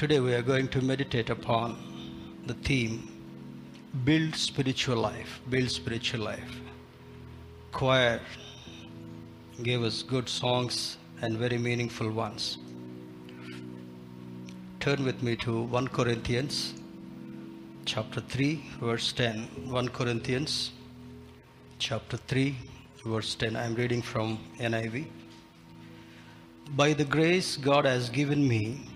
Today we are going to meditate upon the theme Build Spiritual Life. Build Spiritual Life. Choir gave us good songs and very meaningful ones. Turn with me to 1 Corinthians chapter 3, verse 10. 1 Corinthians chapter 3, verse 10. I am reading from NIV. By the grace God has given me,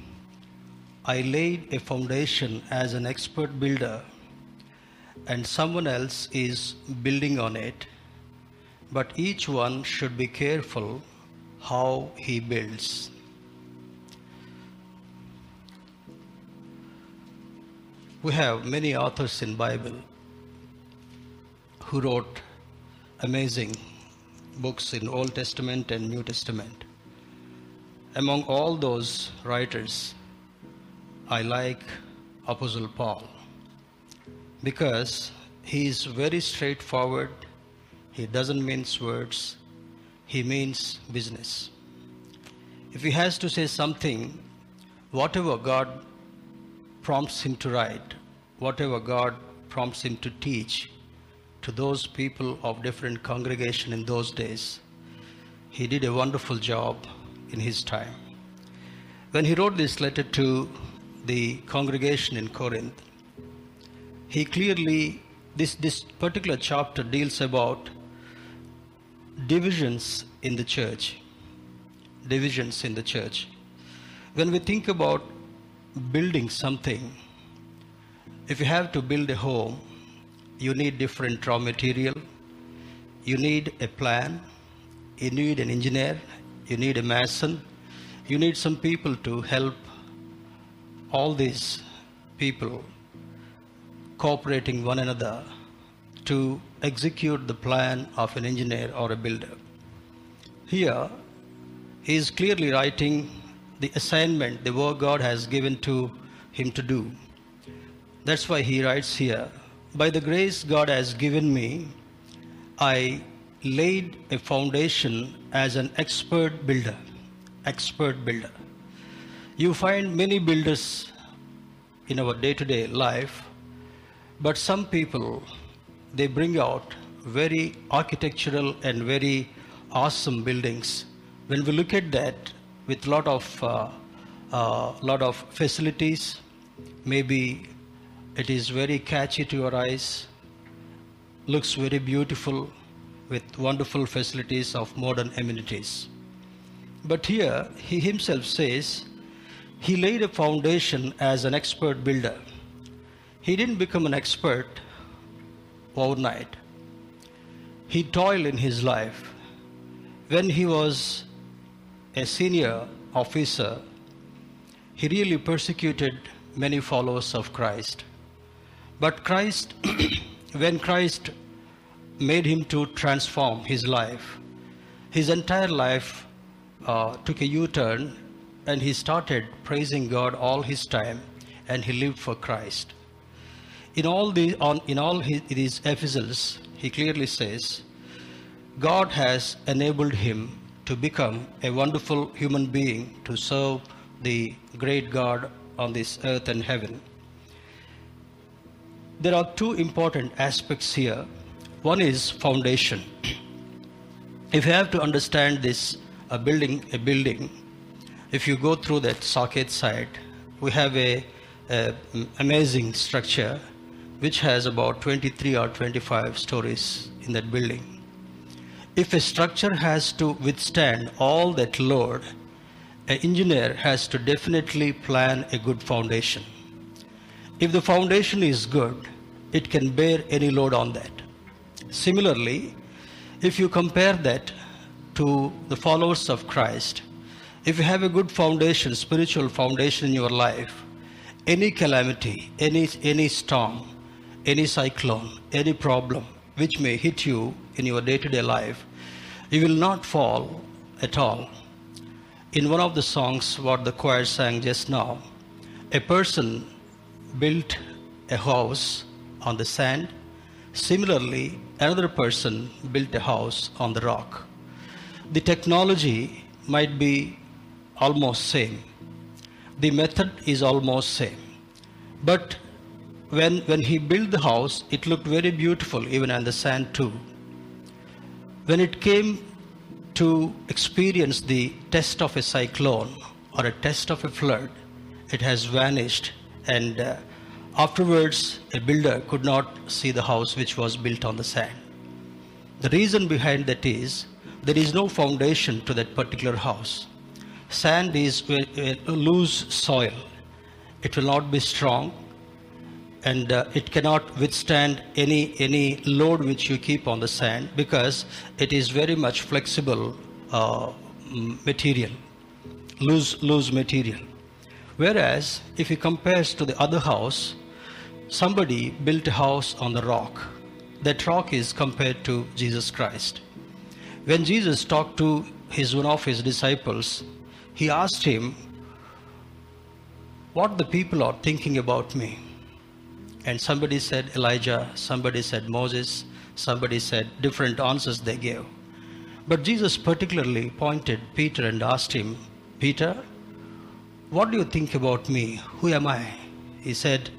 I laid a foundation as an expert builder, and someone else is building on it. But each one should be careful how he builds. We have many authors in Bible who wrote amazing books in Old Testament and New Testament. Among all those writers, I like Apostle Paul because he is very straightforward. He doesn't mince words. He means business. If he has to say something, whatever God prompts him to write, whatever God prompts him to teach to those people of different congregation in those days, he did a wonderful job in his time. When he wrote this letter to the congregation in Corinth, he clearly, this, this particular chapter deals about divisions in the church. Divisions in the church. When we think about building something, if you have to build a home, you need different raw material, you need a plan, you need an engineer, you need a mason, you need some people to help all these people cooperating one another to execute the plan of an engineer or a builder. Here, he is clearly writing the assignment, the work God has given to him to do. That's why he writes here By the grace God has given me, I laid a foundation as an expert builder. Expert builder. You find many builders in our day to day life, but some people they bring out very architectural and very awesome buildings. When we look at that with lot of uh, uh, lot of facilities, maybe it is very catchy to your eyes, looks very beautiful with wonderful facilities of modern amenities. But here he himself says he laid a foundation as an expert builder. He didn't become an expert overnight. He toiled in his life. When he was a senior officer, he really persecuted many followers of Christ. But Christ, when Christ made him to transform his life, his entire life uh, took a U turn and he started praising God all his time and he lived for Christ. In all, the, on, in all his, epistles, he clearly says, God has enabled him to become a wonderful human being to serve the great God on this earth and heaven. There are two important aspects here. One is foundation. If you have to understand this, a building, a building, if you go through that Saket side, we have a, a amazing structure which has about 23 or 25 stories in that building. If a structure has to withstand all that load, an engineer has to definitely plan a good foundation. If the foundation is good, it can bear any load on that. Similarly, if you compare that to the followers of Christ, if you have a good foundation, spiritual foundation in your life, any calamity, any, any storm, any cyclone, any problem which may hit you in your day to day life, you will not fall at all. In one of the songs, what the choir sang just now, a person built a house on the sand. Similarly, another person built a house on the rock. The technology might be almost same, the method is almost same. But when, when he built the house, it looked very beautiful even on the sand too. When it came to experience the test of a cyclone or a test of a flood, it has vanished and uh, afterwards a builder could not see the house which was built on the sand. The reason behind that is there is no foundation to that particular house. Sand is loose soil. It will not be strong and uh, it cannot withstand any, any load which you keep on the sand because it is very much flexible uh, material, loose, loose material. Whereas if you compare to the other house, somebody built a house on the rock. That rock is compared to Jesus Christ. When Jesus talked to his one of his disciples, he asked him, What the people are thinking about me. And somebody said Elijah, somebody said Moses, somebody said different answers they gave. But Jesus particularly pointed Peter and asked him, Peter, what do you think about me? Who am I? He said,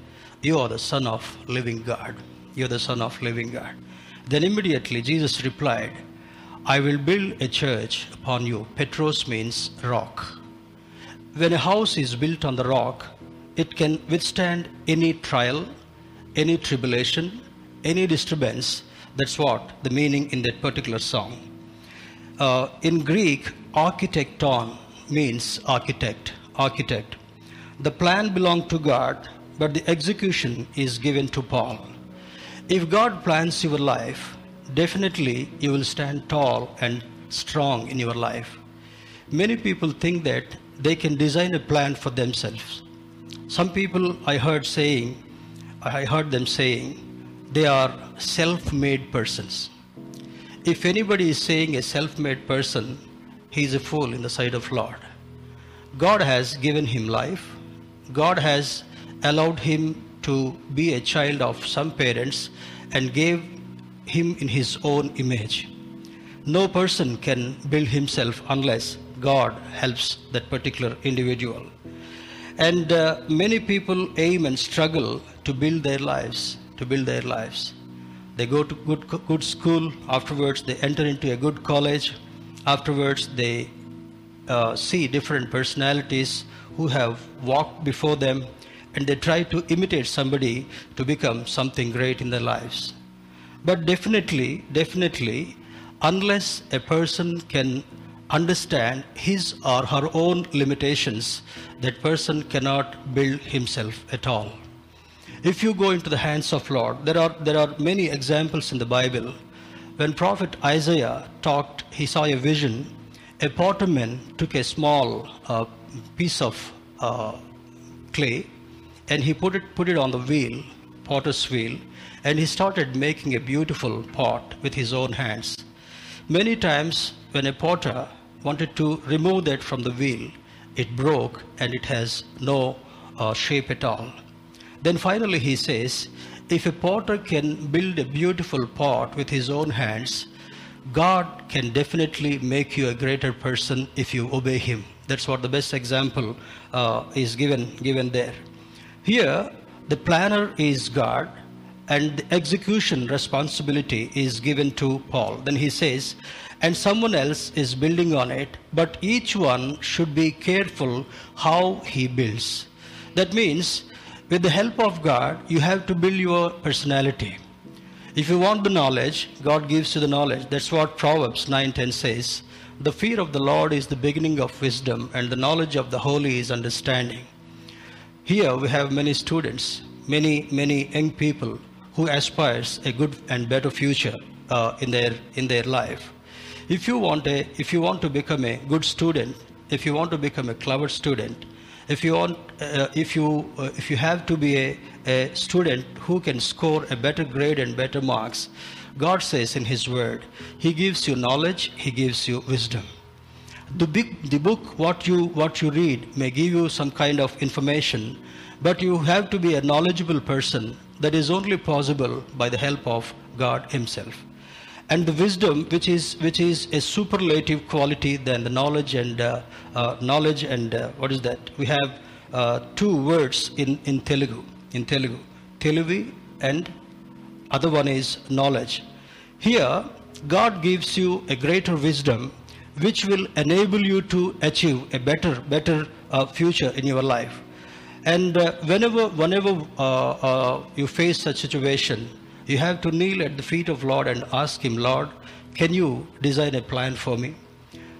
You are the Son of living God. You're the Son of living God. Then immediately Jesus replied, I will build a church upon you. Petros means rock. When a house is built on the rock, it can withstand any trial, any tribulation, any disturbance. That's what the meaning in that particular song. Uh, in Greek, architecton means architect, architect. The plan belonged to God, but the execution is given to Paul. If God plans your life, definitely you will stand tall and strong in your life. Many people think that they can design a plan for themselves. Some people I heard saying, I heard them saying they are self made persons. If anybody is saying a self made person, he is a fool in the sight of Lord. God has given him life, God has allowed him to be a child of some parents and gave him in his own image. No person can build himself unless God helps that particular individual. And uh, many people aim and struggle to build their lives, to build their lives. They go to good, good school, afterwards, they enter into a good college, afterwards, they uh, see different personalities who have walked before them, and they try to imitate somebody to become something great in their lives. But definitely, definitely, unless a person can understand his or her own limitations, that person cannot build himself at all. If you go into the hands of Lord, there are, there are many examples in the Bible. When prophet Isaiah talked, he saw a vision. A potterman took a small uh, piece of uh, clay and he put it, put it on the wheel, potter's wheel, and he started making a beautiful pot with his own hands. Many times, when a potter wanted to remove that from the wheel, it broke and it has no uh, shape at all. Then finally, he says, if a potter can build a beautiful pot with his own hands, God can definitely make you a greater person if you obey Him. That's what the best example uh, is given given there. Here, the planner is God, and the execution responsibility is given to Paul. Then he says, and someone else is building on it, but each one should be careful how he builds. That means, with the help of God, you have to build your personality. If you want the knowledge, God gives you the knowledge. That's what Proverbs 9:10 says. The fear of the Lord is the beginning of wisdom, and the knowledge of the holy is understanding. Here we have many students, many, many young people who aspires a good and better future uh, in their in their life. If you want a if you want to become a good student, if you want to become a clever student, if you want uh, if you uh, if you have to be a, a student who can score a better grade and better marks, God says in His Word, He gives you knowledge, He gives you wisdom. The, big, the book, what you, what you read, may give you some kind of information, but you have to be a knowledgeable person that is only possible by the help of God Himself. And the wisdom, which is, which is a superlative quality than the knowledge and uh, uh, knowledge and uh, what is that? We have uh, two words in, in Telugu. In Telugu, Teluvi and other one is knowledge. Here, God gives you a greater wisdom which will enable you to achieve a better, better uh, future in your life. And uh, whenever, whenever uh, uh, you face such situation, you have to kneel at the feet of Lord and ask Him, Lord, can you design a plan for me?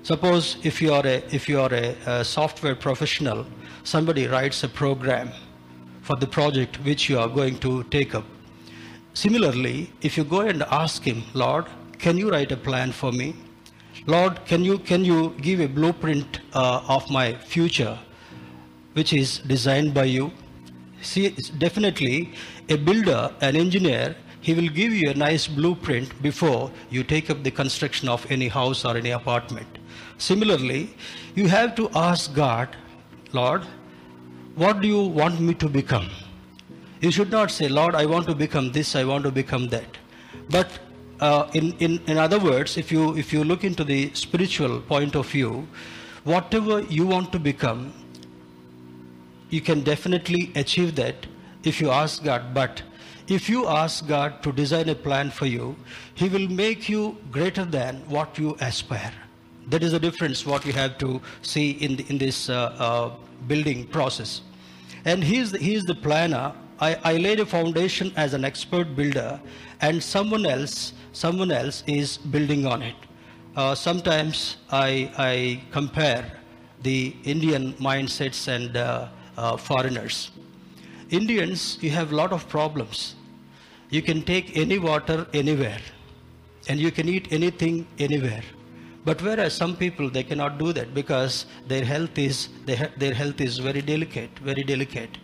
Suppose if you are a, if you are a, a software professional, somebody writes a program for the project which you are going to take up. Similarly, if you go and ask Him, Lord, can you write a plan for me? Lord, can you, can you give a blueprint uh, of my future which is designed by you? See, definitely a builder, an engineer, he will give you a nice blueprint before you take up the construction of any house or any apartment. Similarly, you have to ask God, Lord, what do you want me to become? You should not say, Lord, I want to become this, I want to become that. But uh, in, in, in other words, if you, if you look into the spiritual point of view, whatever you want to become, you can definitely achieve that if you ask God. But if you ask God to design a plan for you, He will make you greater than what you aspire. That is the difference what we have to see in, the, in this uh, uh, building process. And he is the, he is the planner. I, I laid a foundation as an expert builder, and someone else someone else is building on it. Uh, sometimes I, I, compare the Indian mindsets and uh, uh, foreigners. Indians, you have a lot of problems. You can take any water anywhere, and you can eat anything anywhere. But whereas some people they cannot do that because their health is their, their health is very delicate, very delicate,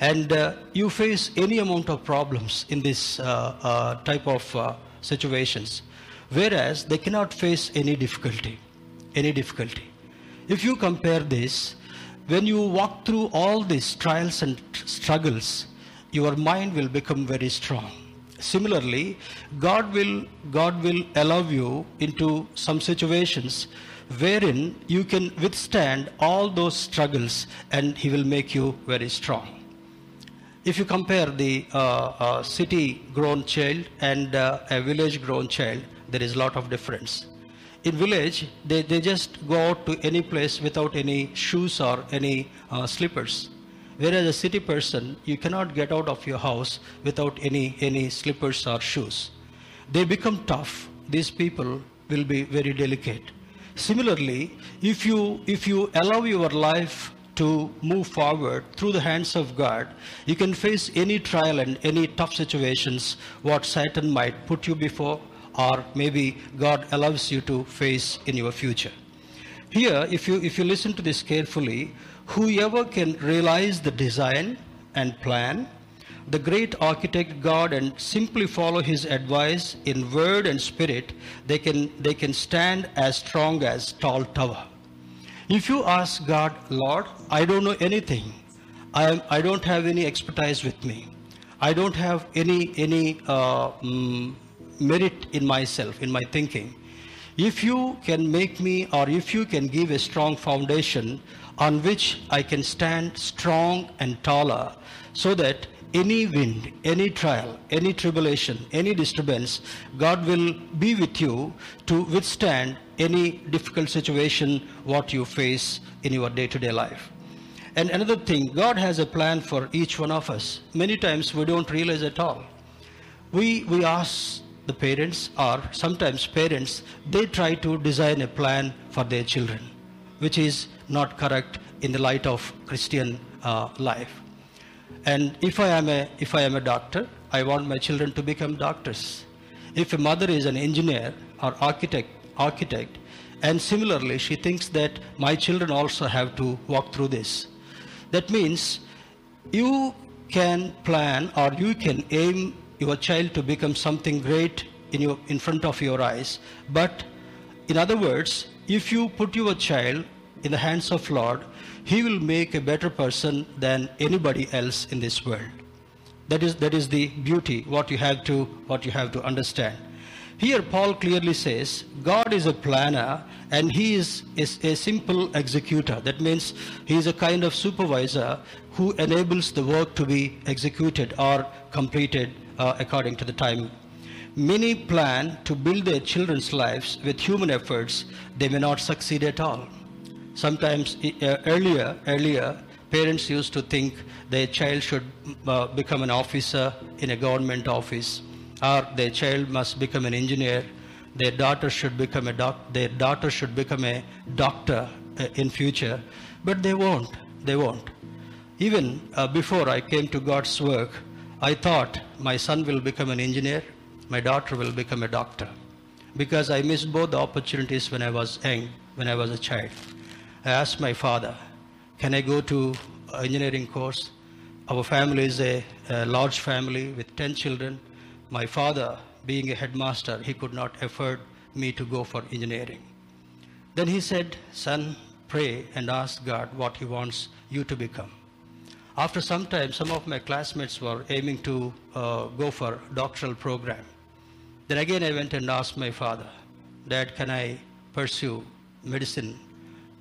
and uh, you face any amount of problems in this uh, uh, type of uh, situations, whereas they cannot face any difficulty, any difficulty. If you compare this, when you walk through all these trials and struggles, your mind will become very strong Similarly, God will, God will allow you into some situations wherein you can withstand all those struggles and He will make you very strong. If you compare the uh, uh, city grown child and uh, a village grown child, there is a lot of difference. In village, they, they just go out to any place without any shoes or any uh, slippers Whereas a city person, you cannot get out of your house without any, any slippers or shoes. They become tough. These people will be very delicate. Similarly, if you, if you allow your life to move forward through the hands of God, you can face any trial and any tough situations what Satan might put you before, or maybe God allows you to face in your future. Here, if you, if you listen to this carefully, whoever can realize the design and plan, the great architect God, and simply follow his advice in word and spirit, they can, they can stand as strong as tall tower. If you ask God, Lord, I don't know anything. I, am, I don't have any expertise with me. I don't have any, any uh, mm, merit in myself, in my thinking. If you can make me, or if you can give a strong foundation, on which I can stand strong and taller so that any wind, any trial, any tribulation, any disturbance, God will be with you to withstand any difficult situation what you face in your day-to-day life. And another thing, God has a plan for each one of us. Many times we don't realize at all. We, we ask the parents or sometimes parents, they try to design a plan for their children, which is not correct in the light of Christian uh, life. And if I, am a, if I am a doctor, I want my children to become doctors. If a mother is an engineer or architect, architect, and similarly she thinks that my children also have to walk through this. That means you can plan or you can aim your child to become something great in, your, in front of your eyes. But in other words, if you put your child in the hands of Lord, He will make a better person than anybody else in this world. That is, that is the beauty, what you have to, what you have to understand. Here, Paul clearly says God is a planner and he is, is a simple executor. That means he is a kind of supervisor who enables the work to be executed or completed uh, according to the time. Many plan to build their children's lives with human efforts, they may not succeed at all. Sometimes uh, earlier, earlier, parents used to think their child should uh, become an officer in a government office or their child must become an engineer. Their daughter should become a doc their daughter should become a doctor uh, in future. But they won't they won't. Even uh, before i came to god's work i thought my son will become an engineer my daughter will become a doctor because i missed both the opportunities when i was young when i was a child i asked my father can i go to engineering course our family is a, a large family with 10 children my father, being a headmaster, he could not afford me to go for engineering. Then he said, Son, pray and ask God what he wants you to become. After some time, some of my classmates were aiming to uh, go for doctoral program. Then again I went and asked my father, Dad, can I pursue medicine,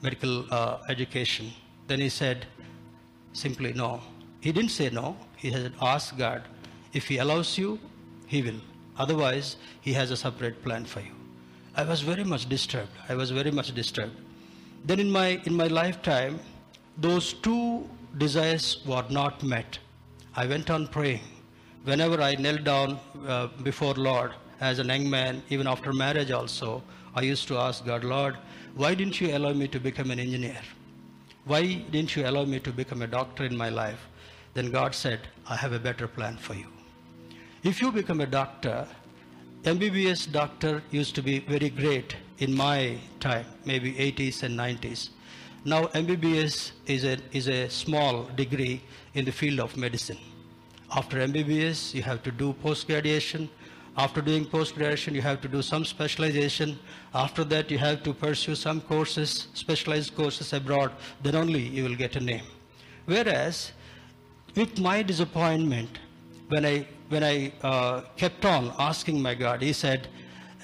medical uh, education? Then he said, simply no. He didn't say no. He had asked God, if he allows you, he will. Otherwise, He has a separate plan for you. I was very much disturbed. I was very much disturbed. Then in my, in my lifetime, those two desires were not met. I went on praying. Whenever I knelt down uh, before Lord as a young man, even after marriage also, I used to ask God, Lord, why didn't you allow me to become an engineer? Why didn't you allow me to become a doctor in my life? Then God said, I have a better plan for you. If you become a doctor, MBBS doctor used to be very great in my time, maybe 80s and 90s. Now MBBS is a, is a small degree in the field of medicine. After MBBS, you have to do post-graduation. After doing post-graduation, you have to do some specialization. After that, you have to pursue some courses, specialized courses abroad. Then only you will get a name. Whereas, with my disappointment, when I, when I uh, kept on asking my God, he said,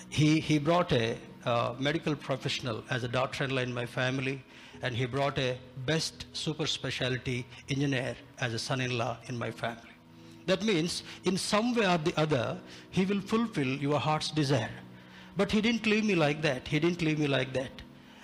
he, he brought a uh, medical professional as a daughter-in-law in my family, and he brought a best super specialty engineer as a son-in-law in my family. That means, in some way or the other, he will fulfill your heart's desire. But he didn't leave me like that. He didn't leave me like that.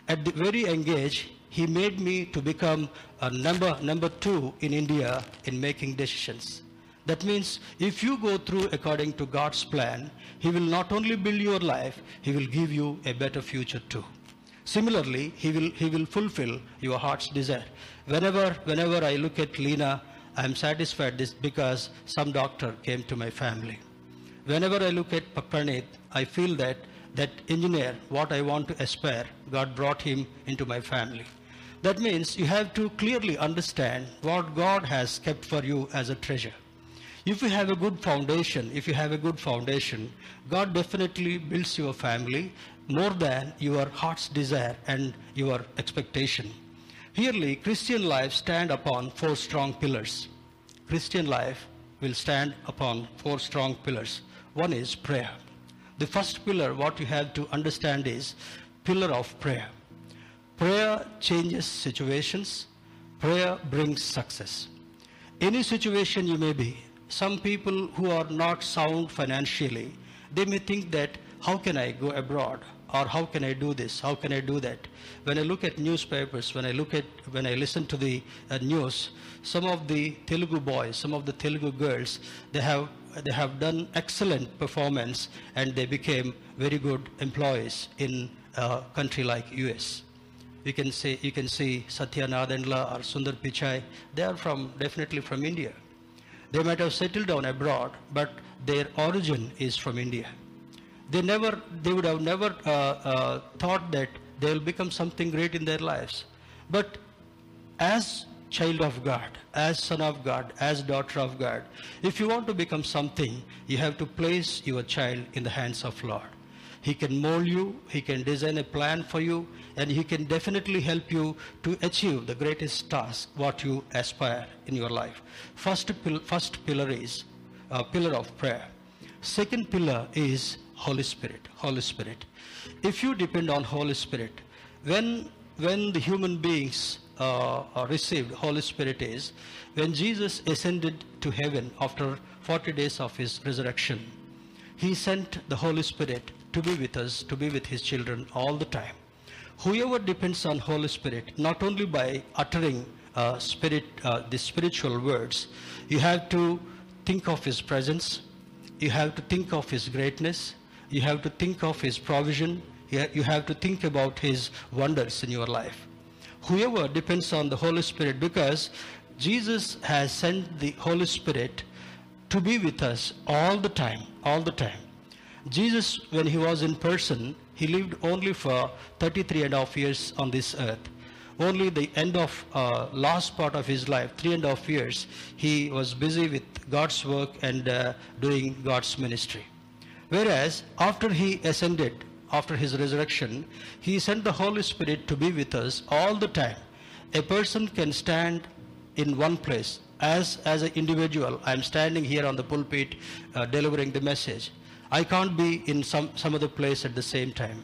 At the very young age, he made me to become a number, number two in India in making decisions. That means if you go through according to God's plan, He will not only build your life, He will give you a better future too. Similarly, He will, he will fulfill your heart's desire. Whenever, whenever I look at Lena, I am satisfied this because some doctor came to my family. Whenever I look at Papanit, I feel that that engineer, what I want to aspire, God brought him into my family. That means you have to clearly understand what God has kept for you as a treasure. If you have a good foundation, if you have a good foundation, God definitely builds your family more than your heart's desire and your expectation. Herely, Christian life stand upon four strong pillars. Christian life will stand upon four strong pillars. One is prayer. The first pillar, what you have to understand is pillar of prayer. Prayer changes situations. Prayer brings success. Any situation you may be, some people who are not sound financially, they may think that how can I go abroad or how can I do this, how can I do that. When I look at newspapers, when I look at, when I listen to the uh, news, some of the Telugu boys, some of the Telugu girls, they have they have done excellent performance and they became very good employees in a country like US. You can say you can see Satya Nadella or Sundar Pichai. They are from definitely from India. They might have settled down abroad, but their origin is from India. They never, they would have never uh, uh, thought that they will become something great in their lives. But as child of God, as son of God, as daughter of God, if you want to become something, you have to place your child in the hands of Lord. He can mold you, He can design a plan for you, and He can definitely help you to achieve the greatest task, what you aspire in your life. First, pil- first pillar is a pillar of prayer. Second pillar is Holy Spirit. Holy Spirit. If you depend on Holy Spirit, when when the human beings uh, received Holy Spirit is when Jesus ascended to heaven after 40 days of his resurrection. He sent the Holy Spirit to be with us, to be with his children all the time. Whoever depends on Holy Spirit, not only by uttering uh, spirit, uh, the spiritual words, you have to think of his presence, you have to think of his greatness, you have to think of his provision, you have to think about his wonders in your life. Whoever depends on the Holy Spirit, because Jesus has sent the Holy Spirit to be with us all the time, all the time. Jesus, when he was in person, he lived only for 33 and a half years on this earth. Only the end of uh, last part of his life, three and a half years, he was busy with God's work and uh, doing God's ministry. Whereas after he ascended, after his resurrection, he sent the Holy Spirit to be with us all the time. A person can stand in one place. As, as an individual, I'm standing here on the pulpit uh, delivering the message. I can't be in some, some other place at the same time.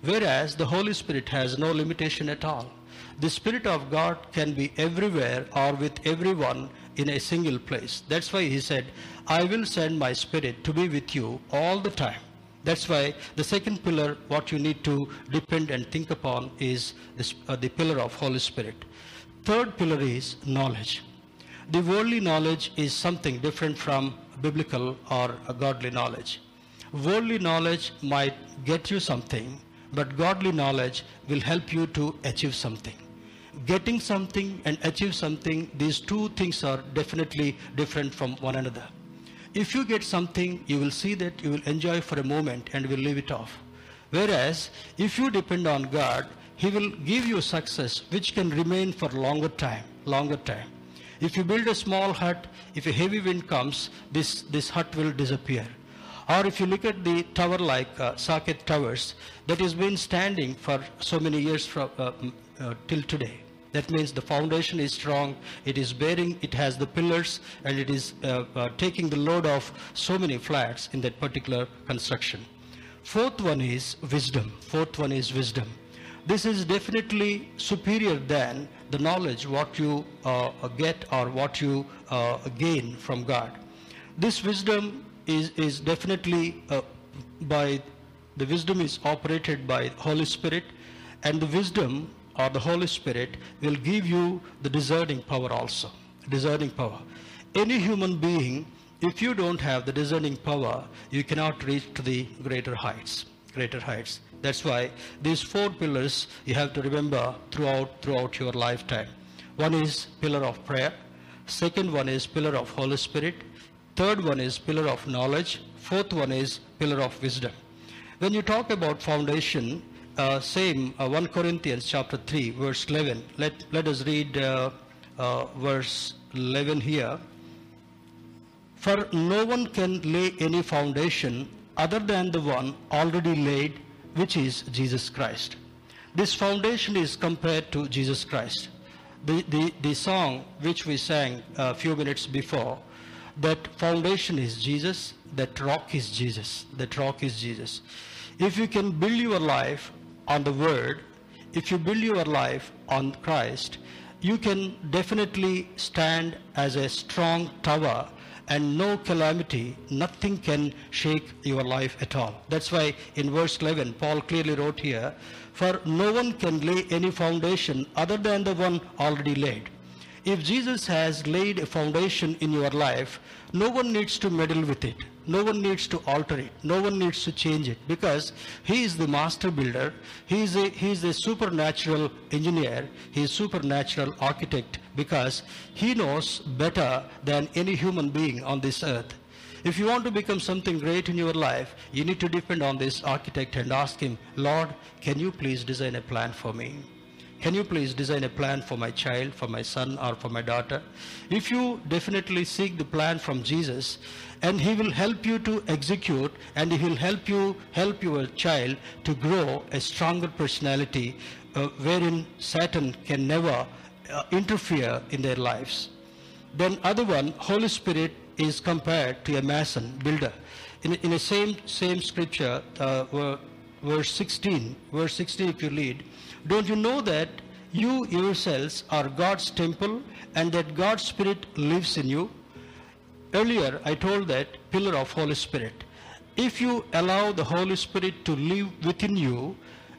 Whereas the Holy Spirit has no limitation at all. The Spirit of God can be everywhere or with everyone in a single place. That's why he said, I will send my Spirit to be with you all the time. That's why the second pillar, what you need to depend and think upon is this, uh, the pillar of Holy Spirit. Third pillar is knowledge. The worldly knowledge is something different from biblical or godly knowledge. Worldly knowledge might get you something, but godly knowledge will help you to achieve something. Getting something and achieve something, these two things are definitely different from one another. If you get something, you will see that you will enjoy for a moment and will leave it off. Whereas, if you depend on God, He will give you success which can remain for longer time, longer time. If you build a small hut, if a heavy wind comes, this, this hut will disappear. Or if you look at the tower like uh, Saket Towers, that has been standing for so many years from, uh, uh, till today. That means the foundation is strong, it is bearing, it has the pillars, and it is uh, uh, taking the load of so many flats in that particular construction. Fourth one is wisdom. Fourth one is wisdom. This is definitely superior than the knowledge what you uh, get or what you uh, gain from God. This wisdom is, is definitely uh, by the wisdom is operated by Holy Spirit and the wisdom or the Holy Spirit will give you the discerning power also. Discerning power. Any human being, if you don't have the discerning power, you cannot reach to the greater heights. Greater heights. That's why these four pillars you have to remember throughout throughout your lifetime. One is pillar of prayer. Second one is pillar of Holy Spirit. Third one is pillar of knowledge. Fourth one is pillar of wisdom. When you talk about foundation, uh, same uh, 1 Corinthians chapter 3 verse 11. Let, let us read uh, uh, verse 11 here. For no one can lay any foundation other than the one already laid, which is Jesus Christ. This foundation is compared to Jesus Christ. The, the, the song which we sang a few minutes before, that foundation is Jesus, that rock is Jesus, that rock is Jesus. If you can build your life on the Word, if you build your life on Christ, you can definitely stand as a strong tower and no calamity, nothing can shake your life at all. That's why in verse 11, Paul clearly wrote here, For no one can lay any foundation other than the one already laid. If Jesus has laid a foundation in your life, no one needs to meddle with it. No one needs to alter it. No one needs to change it because he is the master builder. He is a, he is a supernatural engineer. He is supernatural architect because he knows better than any human being on this earth. If you want to become something great in your life, you need to depend on this architect and ask him, Lord, can you please design a plan for me? Can you please design a plan for my child, for my son, or for my daughter? If you definitely seek the plan from Jesus, and he will help you to execute, and he will help you help your child to grow a stronger personality, uh, wherein Satan can never uh, interfere in their lives. Then other one, Holy Spirit is compared to a mason, builder. In, in the same, same scripture, uh, verse 16, verse 16 if you read, don't you know that you yourselves are God's temple and that God's Spirit lives in you? Earlier, I told that pillar of Holy Spirit. If you allow the Holy Spirit to live within you,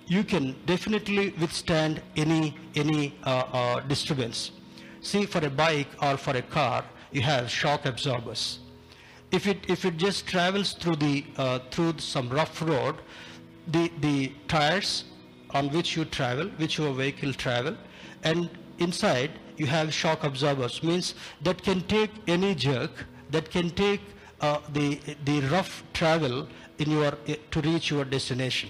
you can definitely withstand any, any uh, uh, disturbance. See, for a bike or for a car, you have shock absorbers. If it, if it just travels through, the, uh, through some rough road, the, the tires on which you travel, which your vehicle travel, and inside you have shock absorbers, means that can take any jerk, that can take uh, the, the rough travel in your, to reach your destination.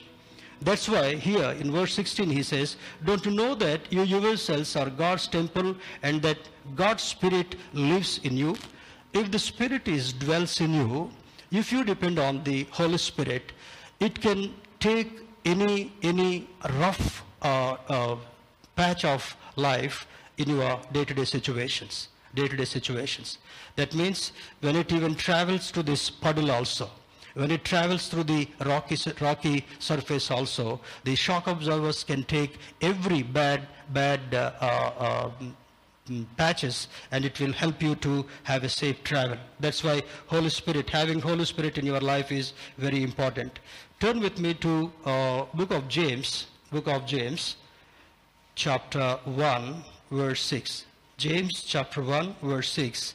That's why here in verse 16 he says, Don't you know that you yourselves are God's temple and that God's Spirit lives in you? If the Spirit is dwells in you, if you depend on the Holy Spirit, it can take any, any rough uh, uh, patch of life in your day-to-day situations, day-to-day situations. That means when it even travels to this puddle also, when it travels through the rocky, rocky surface also, the shock absorbers can take every bad, bad uh, uh, um, patches and it will help you to have a safe travel. That's why Holy Spirit, having Holy Spirit in your life is very important. Turn with me to uh, book of James, book of James, chapter 1, verse 6. James chapter 1, verse 6.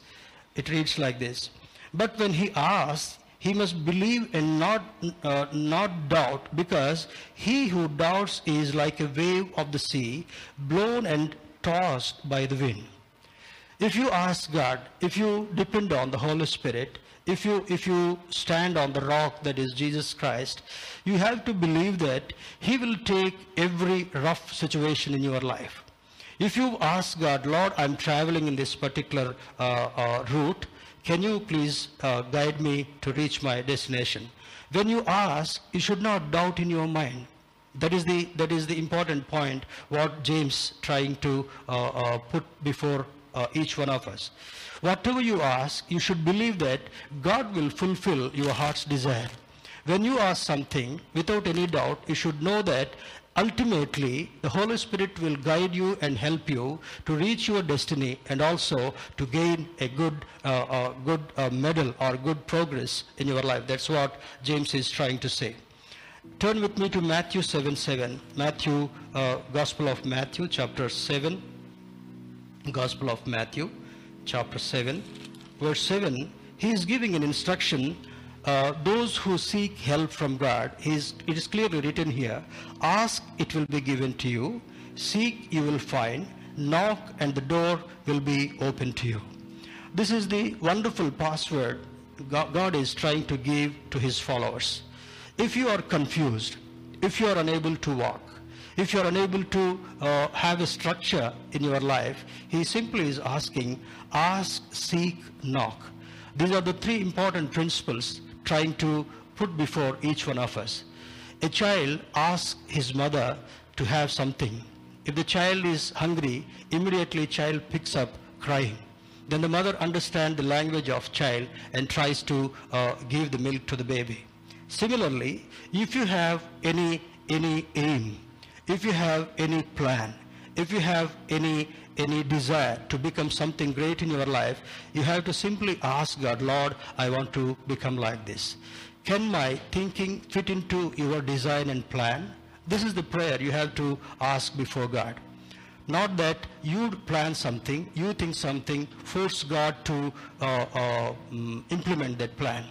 It reads like this. But when he asks, he must believe and not, uh, not doubt because he who doubts is like a wave of the sea blown and tossed by the wind. If you ask God, if you depend on the Holy Spirit, if you, if you stand on the rock that is Jesus Christ, you have to believe that He will take every rough situation in your life. If you ask God, Lord, I'm traveling in this particular uh, uh, route, can you please uh, guide me to reach my destination? When you ask, you should not doubt in your mind. That is the, that is the important point what James trying to uh, uh, put before uh, each one of us. Whatever you ask, you should believe that God will fulfill your heart's desire. When you ask something, without any doubt, you should know that ultimately the Holy Spirit will guide you and help you to reach your destiny and also to gain a good, uh, uh, good medal or good progress in your life. That's what James is trying to say. Turn with me to Matthew 7 7. Matthew, uh, Gospel of Matthew, chapter 7. Gospel of Matthew, chapter 7. Verse 7, he is giving an instruction uh, those who seek help from God, is, it is clearly written here, ask, it will be given to you, seek, you will find, knock, and the door will be open to you. This is the wonderful password God is trying to give to his followers. If you are confused, if you are unable to walk, if you are unable to uh, have a structure in your life, he simply is asking, ask, seek, knock. These are the three important principles trying to put before each one of us. A child asks his mother to have something. If the child is hungry, immediately child picks up crying. Then the mother understands the language of child and tries to uh, give the milk to the baby. Similarly, if you have any, any aim, if you have any plan, if you have any any desire to become something great in your life, you have to simply ask God, Lord, I want to become like this. Can my thinking fit into your design and plan? This is the prayer you have to ask before God. Not that you plan something, you think something, force God to uh, uh, mm, implement that plan.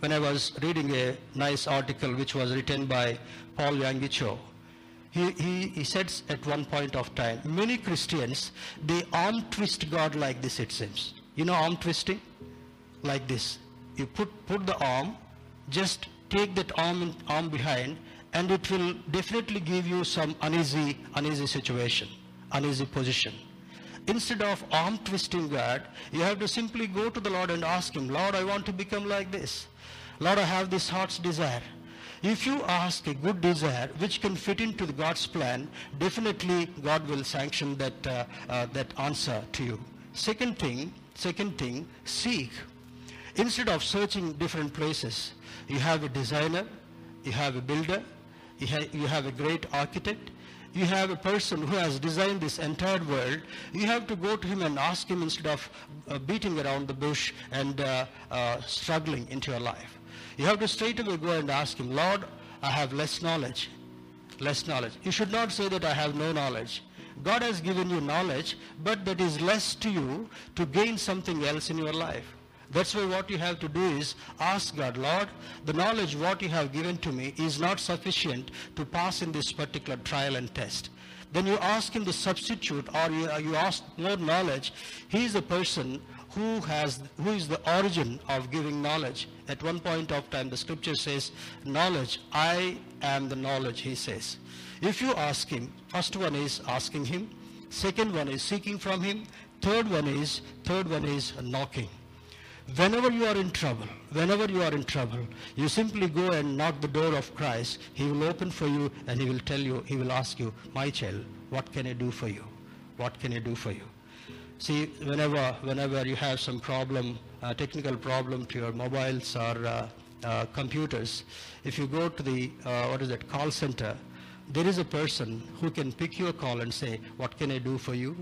When I was reading a nice article which was written by Paul Cho, he, he, he says at one point of time, many Christians, they arm twist God like this, it seems. You know arm twisting? Like this. You put, put the arm, just take that arm, in, arm behind, and it will definitely give you some uneasy, uneasy situation, uneasy position. Instead of arm twisting God, you have to simply go to the Lord and ask Him, Lord, I want to become like this. Lord, I have this heart's desire. If you ask a good desire which can fit into God's plan, definitely God will sanction that, uh, uh, that answer to you. Second thing, second thing, seek. Instead of searching different places, you have a designer, you have a builder, you, ha- you have a great architect, you have a person who has designed this entire world, you have to go to him and ask him instead of uh, beating around the bush and uh, uh, struggling into your life. You have to straight away go and ask him, Lord, I have less knowledge. Less knowledge. You should not say that I have no knowledge. God has given you knowledge, but that is less to you to gain something else in your life. That's why what you have to do is ask God, Lord, the knowledge what you have given to me is not sufficient to pass in this particular trial and test. Then you ask him to substitute or you, you ask more knowledge. He is the person who has who is the origin of giving knowledge. At one point of time the scripture says, knowledge, I am the knowledge, he says. If you ask him, first one is asking him, second one is seeking from him, third one is third one is knocking. Whenever you are in trouble, whenever you are in trouble, you simply go and knock the door of Christ. He will open for you and he will tell you, he will ask you, my child, what can I do for you? What can I do for you? See, whenever, whenever you have some problem, uh, technical problem to your mobiles or uh, uh, computers, if you go to the, uh, what is it, call center, there is a person who can pick your call and say, what can I do for you?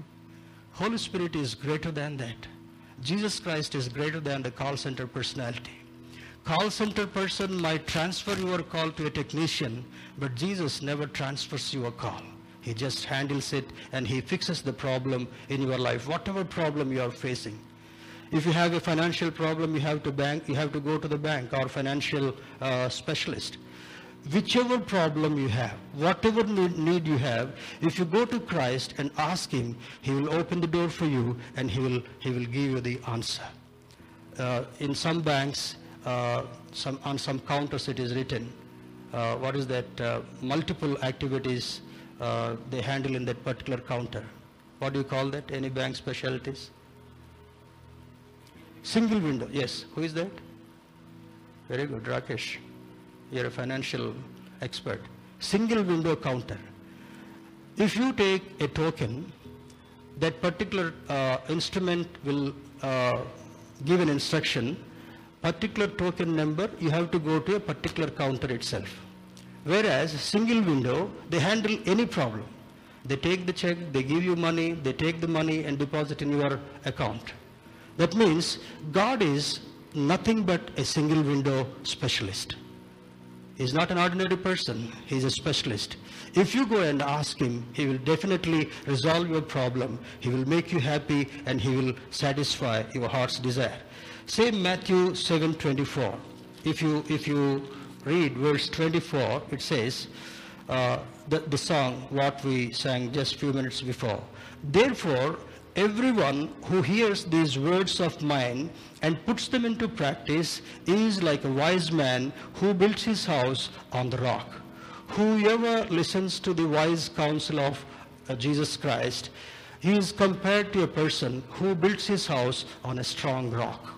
Holy Spirit is greater than that. Jesus Christ is greater than the call center personality. Call center person might transfer your call to a technician, but Jesus never transfers you a call. He just handles it and he fixes the problem in your life, whatever problem you are facing. If you have a financial problem, you have to bank, you have to go to the bank or financial uh, specialist whichever problem you have, whatever need you have, if you go to Christ and ask Him, He will open the door for you and He will, he will give you the answer. Uh, in some banks, uh, some, on some counters it is written, uh, what is that, uh, multiple activities uh, they handle in that particular counter. What do you call that? Any bank specialties? Single window, yes. Who is that? Very good, Rakesh you're a financial expert. Single window counter. If you take a token, that particular uh, instrument will uh, give an instruction, particular token number, you have to go to a particular counter itself. Whereas single window, they handle any problem. They take the check, they give you money, they take the money and deposit in your account. That means God is nothing but a single window specialist. He's not an ordinary person. He's a specialist. If you go and ask him, he will definitely resolve your problem. He will make you happy and he will satisfy your heart's desire. Same Matthew 7:24. If you if you read verse 24, it says uh, the the song what we sang just few minutes before. Therefore, Everyone who hears these words of mine and puts them into practice is like a wise man who builds his house on the rock. Whoever listens to the wise counsel of uh, Jesus Christ, he is compared to a person who builds his house on a strong rock.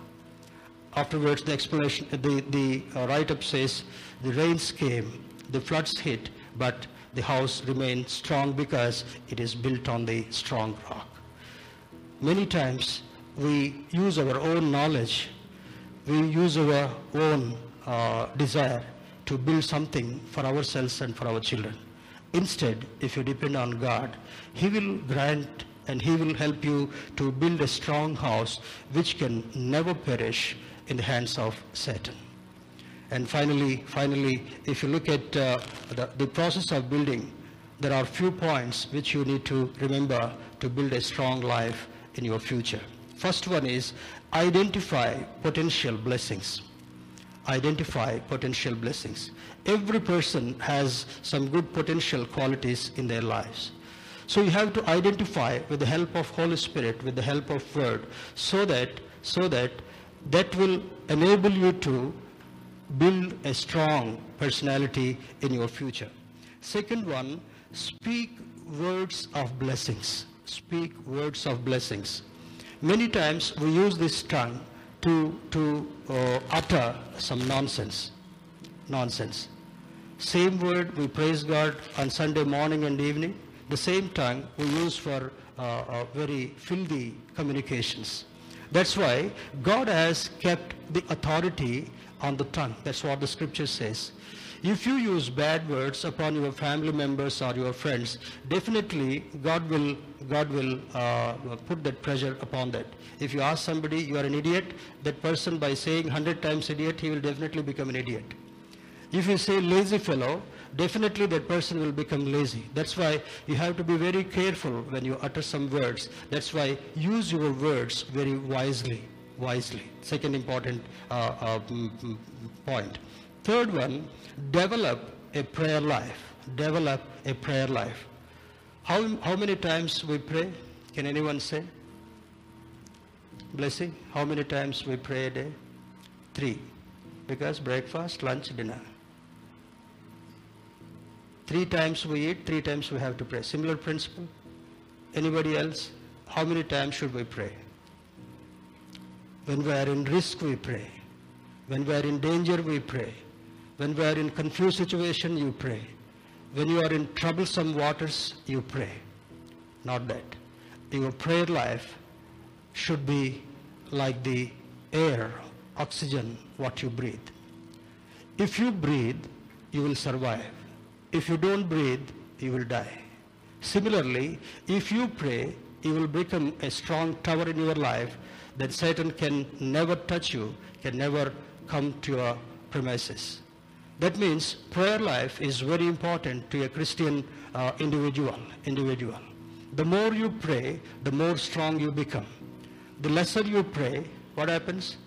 Afterwards, the explanation, the, the uh, write-up says, the rains came, the floods hit, but the house remained strong because it is built on the strong rock many times we use our own knowledge, we use our own uh, desire to build something for ourselves and for our children. Instead, if you depend on God, He will grant and He will help you to build a strong house which can never perish in the hands of Satan. And finally, finally, if you look at uh, the, the process of building, there are few points which you need to remember to build a strong life in your future. First one is identify potential blessings. Identify potential blessings. Every person has some good potential qualities in their lives. So you have to identify with the help of Holy Spirit, with the help of Word, so that so that that will enable you to build a strong personality in your future. Second one, speak words of blessings speak words of blessings. Many times we use this tongue to, to uh, utter some nonsense. Nonsense. Same word we praise God on Sunday morning and evening. The same tongue we use for uh, uh, very filthy communications. That's why God has kept the authority on the tongue. That's what the scripture says. If you use bad words upon your family members or your friends, definitely God will, God will uh, put that pressure upon that. If you ask somebody, you are an idiot, that person by saying 100 times idiot, he will definitely become an idiot. If you say lazy fellow, definitely that person will become lazy. That's why you have to be very careful when you utter some words. That's why use your words very wisely. Wisely. Second important uh, uh, point. Third one, develop a prayer life. Develop a prayer life. How, how many times we pray? Can anyone say? Blessing, how many times we pray a day? Three. Because breakfast, lunch, dinner. Three times we eat, three times we have to pray. Similar principle. Anybody else? How many times should we pray? When we are in risk, we pray. When we are in danger, we pray. When we are in confused situation, you pray. When you are in troublesome waters, you pray. Not that. Your prayer life should be like the air, oxygen, what you breathe. If you breathe, you will survive. If you don't breathe, you will die. Similarly, if you pray, you will become a strong tower in your life that Satan can never touch you, can never come to your premises. That means prayer life is very important to a Christian uh, individual. Individual. The more you pray, the more strong you become. The lesser you pray, what happens?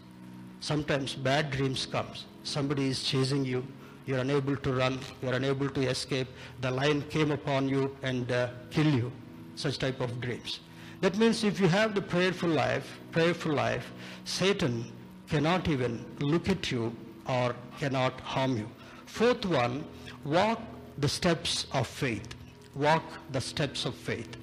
Sometimes bad dreams comes. Somebody is chasing you. You're unable to run. You're unable to escape. The lion came upon you and uh, kill you. Such type of dreams. That means if you have the prayerful life, prayerful life, Satan cannot even look at you or cannot harm you. Fourth one, walk the steps of faith. Walk the steps of faith.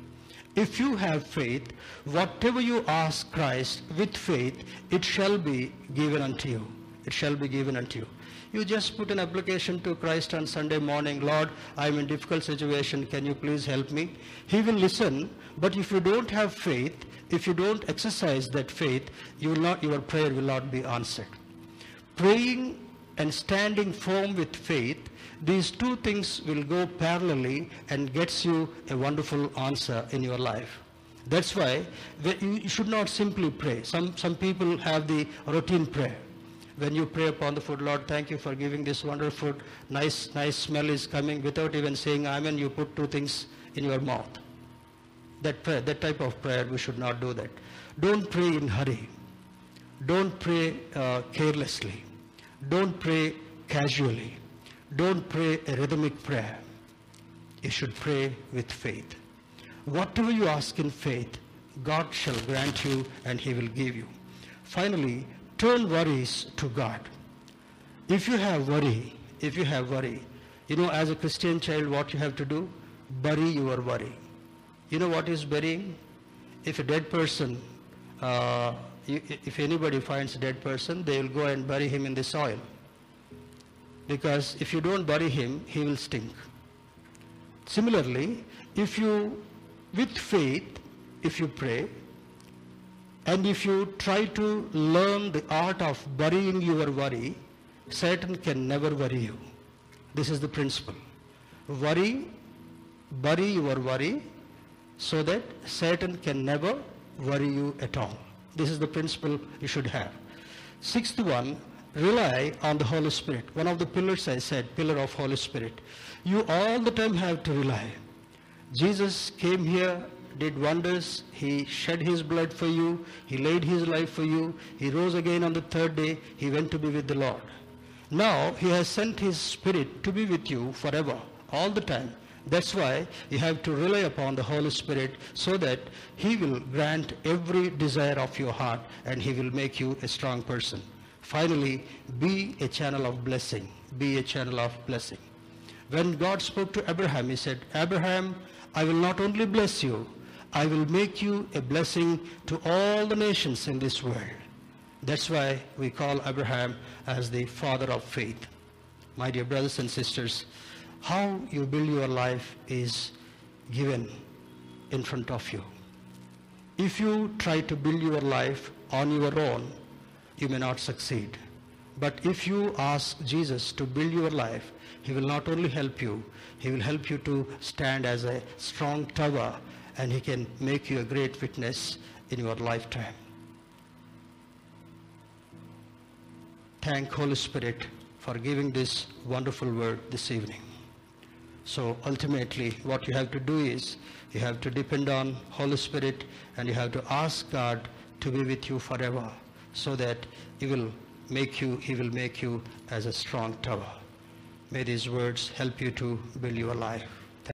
If you have faith, whatever you ask Christ with faith, it shall be given unto you. It shall be given unto you. You just put an application to Christ on Sunday morning, Lord, I'm in difficult situation, can you please help me? He will listen, but if you don't have faith, if you don't exercise that faith, you not, your prayer will not be answered. Praying and standing firm with faith, these two things will go parallelly and gets you a wonderful answer in your life. That's why you should not simply pray. Some, some people have the routine prayer. When you pray upon the food, Lord, thank you for giving this wonderful food. Nice, nice smell is coming without even saying Amen. You put two things in your mouth. That prayer, that type of prayer, we should not do that. Don't pray in hurry. Don't pray uh, carelessly. Don't pray casually. Don't pray a rhythmic prayer. You should pray with faith. Whatever you ask in faith, God shall grant you and he will give you. Finally, turn worries to God. If you have worry, if you have worry, you know, as a Christian child, what you have to do? Bury your worry. You know what is burying? If a dead person uh, if anybody finds a dead person, they will go and bury him in the soil. Because if you don't bury him, he will stink. Similarly, if you, with faith, if you pray, and if you try to learn the art of burying your worry, Satan can never worry you. This is the principle. Worry, bury your worry, so that Satan can never worry you at all. This is the principle you should have. Sixth one, rely on the Holy Spirit. One of the pillars I said, pillar of Holy Spirit. You all the time have to rely. Jesus came here, did wonders. He shed his blood for you. He laid his life for you. He rose again on the third day. He went to be with the Lord. Now he has sent his spirit to be with you forever, all the time. That's why you have to rely upon the Holy Spirit so that He will grant every desire of your heart and He will make you a strong person. Finally, be a channel of blessing. Be a channel of blessing. When God spoke to Abraham, He said, Abraham, I will not only bless you, I will make you a blessing to all the nations in this world. That's why we call Abraham as the father of faith. My dear brothers and sisters, how you build your life is given in front of you. If you try to build your life on your own, you may not succeed. But if you ask Jesus to build your life, He will not only help you, He will help you to stand as a strong tower and He can make you a great witness in your lifetime. Thank Holy Spirit for giving this wonderful word this evening. So ultimately what you have to do is you have to depend on Holy Spirit and you have to ask God to be with you forever so that he will make you he will make you as a strong tower. May these words help you to build your life.